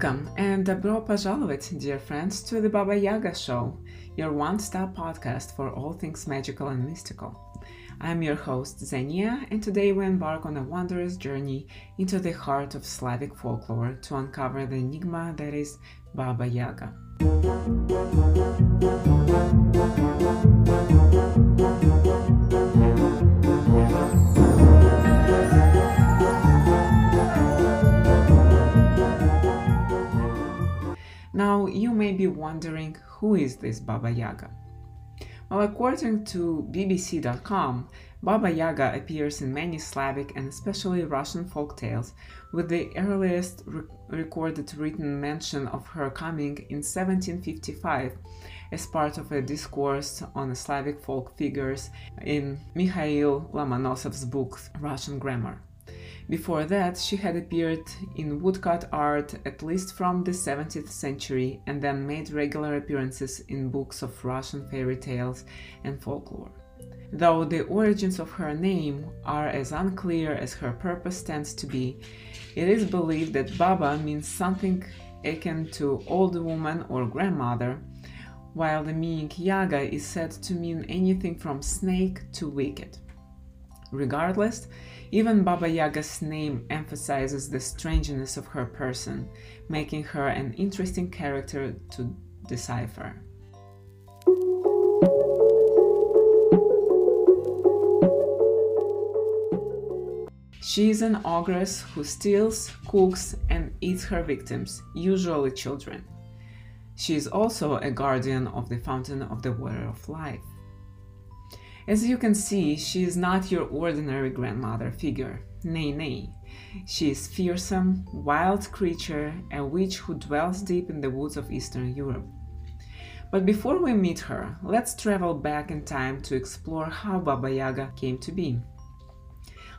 Welcome and добро пожаловать, dear friends, to the Baba Yaga Show, your one stop podcast for all things magical and mystical. I'm your host, Xenia, and today we embark on a wondrous journey into the heart of Slavic folklore to uncover the enigma that is Baba Yaga. Now, you may be wondering who is this Baba Yaga? Well, according to BBC.com, Baba Yaga appears in many Slavic and especially Russian folk tales, with the earliest re- recorded written mention of her coming in 1755 as part of a discourse on Slavic folk figures in Mikhail Lomonosov's book Russian Grammar. Before that, she had appeared in woodcut art at least from the 17th century and then made regular appearances in books of Russian fairy tales and folklore. Though the origins of her name are as unclear as her purpose tends to be, it is believed that Baba means something akin to old woman or grandmother, while the meaning Yaga is said to mean anything from snake to wicked. Regardless, even Baba Yaga's name emphasizes the strangeness of her person, making her an interesting character to decipher. She is an ogress who steals, cooks, and eats her victims, usually children. She is also a guardian of the fountain of the water of life. As you can see, she is not your ordinary grandmother figure. Nay, nay. She is fearsome, wild creature, a witch who dwells deep in the woods of Eastern Europe. But before we meet her, let's travel back in time to explore how Baba Yaga came to be.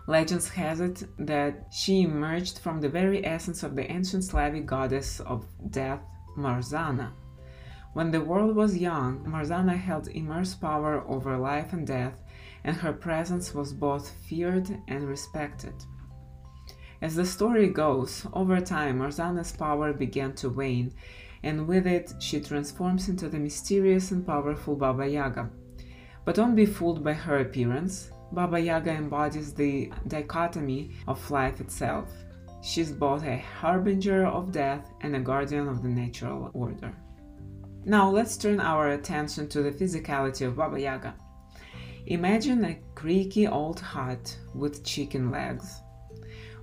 Legends has it that she emerged from the very essence of the ancient Slavic goddess of death, Marzana. When the world was young, Marzana held immense power over life and death, and her presence was both feared and respected. As the story goes, over time Marzana's power began to wane, and with it she transforms into the mysterious and powerful Baba Yaga. But don't be fooled by her appearance. Baba Yaga embodies the dichotomy of life itself. She's both a harbinger of death and a guardian of the natural order. Now let's turn our attention to the physicality of Baba Yaga. Imagine a creaky old hut with chicken legs,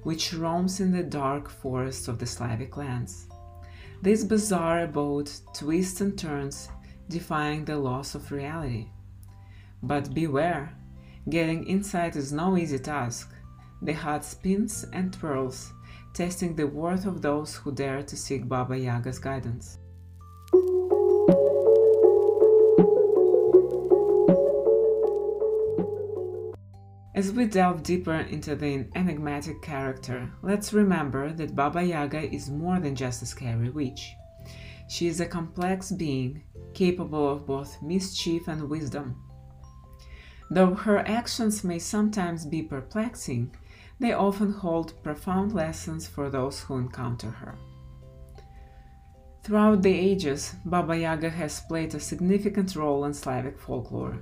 which roams in the dark forests of the Slavic lands. This bizarre abode twists and turns, defying the laws of reality. But beware, getting inside is no easy task. The hut spins and twirls, testing the worth of those who dare to seek Baba Yaga's guidance. As we delve deeper into the enigmatic character, let's remember that Baba Yaga is more than just a scary witch. She is a complex being, capable of both mischief and wisdom. Though her actions may sometimes be perplexing, they often hold profound lessons for those who encounter her. Throughout the ages, Baba Yaga has played a significant role in Slavic folklore.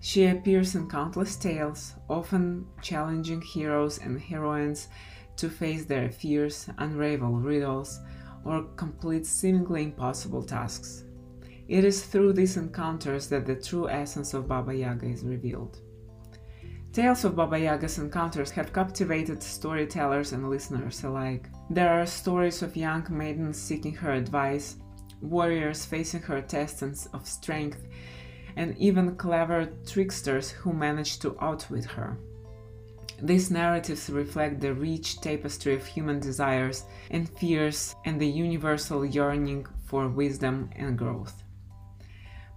She appears in countless tales, often challenging heroes and heroines to face their fears, unravel riddles, or complete seemingly impossible tasks. It is through these encounters that the true essence of Baba Yaga is revealed. Tales of Baba Yaga's encounters have captivated storytellers and listeners alike. There are stories of young maidens seeking her advice, warriors facing her tests of strength, and even clever tricksters who manage to outwit her. These narratives reflect the rich tapestry of human desires and fears and the universal yearning for wisdom and growth.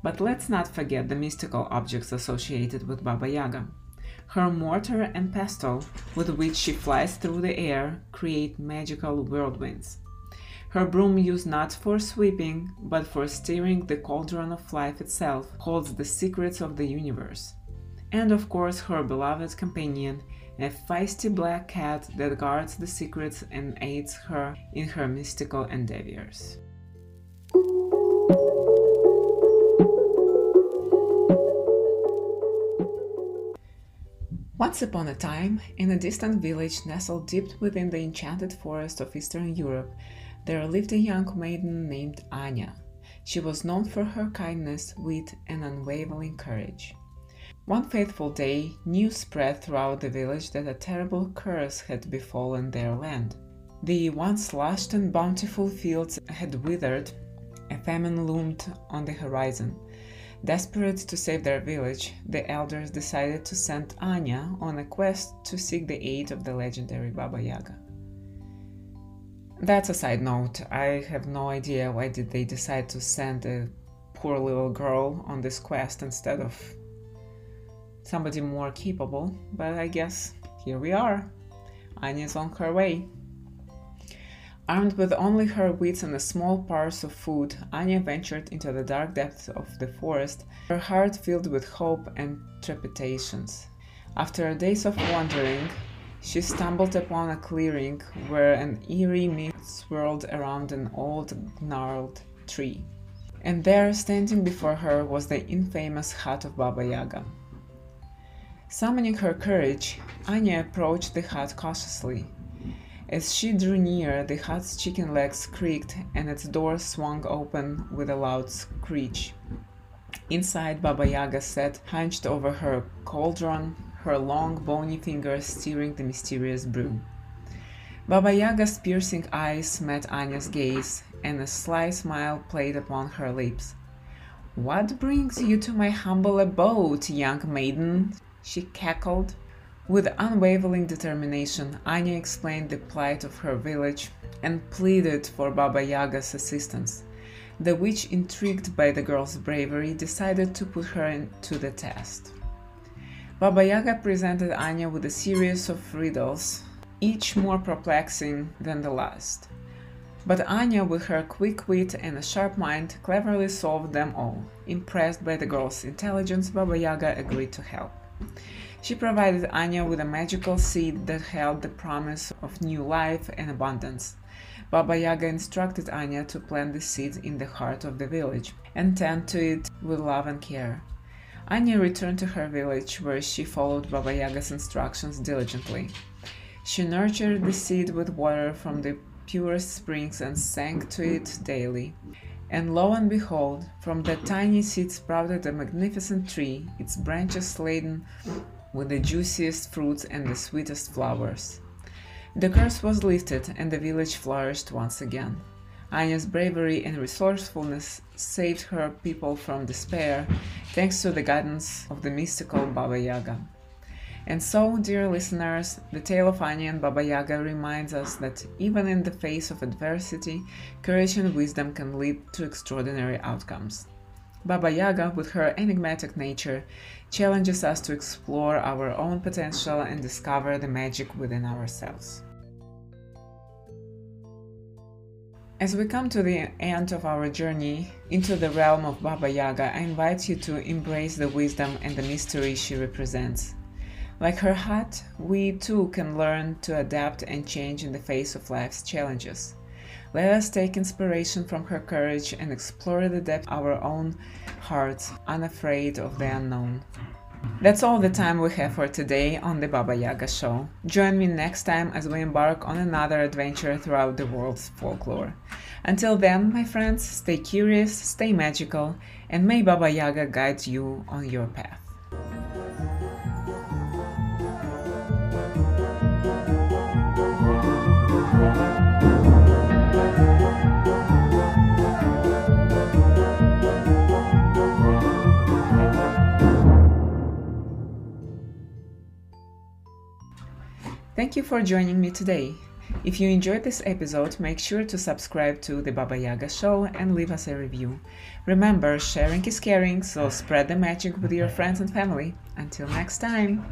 But let's not forget the mystical objects associated with Baba Yaga. Her mortar and pestle, with which she flies through the air, create magical whirlwinds. Her broom used not for sweeping, but for stirring the cauldron of life itself, holds the secrets of the universe. And of course, her beloved companion, a feisty black cat that guards the secrets and aids her in her mystical endeavors. Once upon a time, in a distant village nestled deep within the enchanted forest of Eastern Europe, there lived a young maiden named Anya. She was known for her kindness, wit, and unwavering courage. One fateful day, news spread throughout the village that a terrible curse had befallen their land. The once lush and bountiful fields had withered, a famine loomed on the horizon. Desperate to save their village, the elders decided to send Anya on a quest to seek the aid of the legendary Baba Yaga. That's a side note. I have no idea why did they decide to send a poor little girl on this quest instead of somebody more capable, but I guess here we are. Anya's on her way. Armed with only her wits and a small parcel of food, Anya ventured into the dark depths of the forest, her heart filled with hope and trepidations. After days of wandering, she stumbled upon a clearing where an eerie mist swirled around an old gnarled tree. And there, standing before her, was the infamous hut of Baba Yaga. Summoning her courage, Anya approached the hut cautiously. As she drew near, the hut's chicken legs creaked and its door swung open with a loud screech. Inside, Baba Yaga sat hunched over her cauldron, her long bony fingers steering the mysterious brew. Baba Yaga's piercing eyes met Anya's gaze, and a sly smile played upon her lips. What brings you to my humble abode, young maiden? she cackled. With unwavering determination, Anya explained the plight of her village and pleaded for Baba Yaga's assistance. The witch, intrigued by the girl's bravery, decided to put her to the test. Baba Yaga presented Anya with a series of riddles, each more perplexing than the last. But Anya, with her quick wit and a sharp mind, cleverly solved them all. Impressed by the girl's intelligence, Baba Yaga agreed to help. She provided Anya with a magical seed that held the promise of new life and abundance. Baba Yaga instructed Anya to plant the seed in the heart of the village and tend to it with love and care. Anya returned to her village where she followed Baba Yaga's instructions diligently. She nurtured the seed with water from the purest springs and sang to it daily. And lo and behold, from that tiny seed sprouted a magnificent tree, its branches laden with the juiciest fruits and the sweetest flowers. The curse was lifted and the village flourished once again. Anya's bravery and resourcefulness saved her people from despair, thanks to the guidance of the mystical Baba Yaga. And so, dear listeners, the tale of Anya and Baba Yaga reminds us that even in the face of adversity, courage and wisdom can lead to extraordinary outcomes. Baba Yaga, with her enigmatic nature, challenges us to explore our own potential and discover the magic within ourselves. As we come to the end of our journey into the realm of Baba Yaga, I invite you to embrace the wisdom and the mystery she represents. Like her hut, we too can learn to adapt and change in the face of life's challenges. Let us take inspiration from her courage and explore the depth of our own hearts, unafraid of the unknown. That's all the time we have for today on the Baba Yaga Show. Join me next time as we embark on another adventure throughout the world's folklore. Until then, my friends, stay curious, stay magical, and may Baba Yaga guide you on your path. Thank you for joining me today. If you enjoyed this episode, make sure to subscribe to the Baba Yaga Show and leave us a review. Remember, sharing is caring, so spread the magic with your friends and family. Until next time!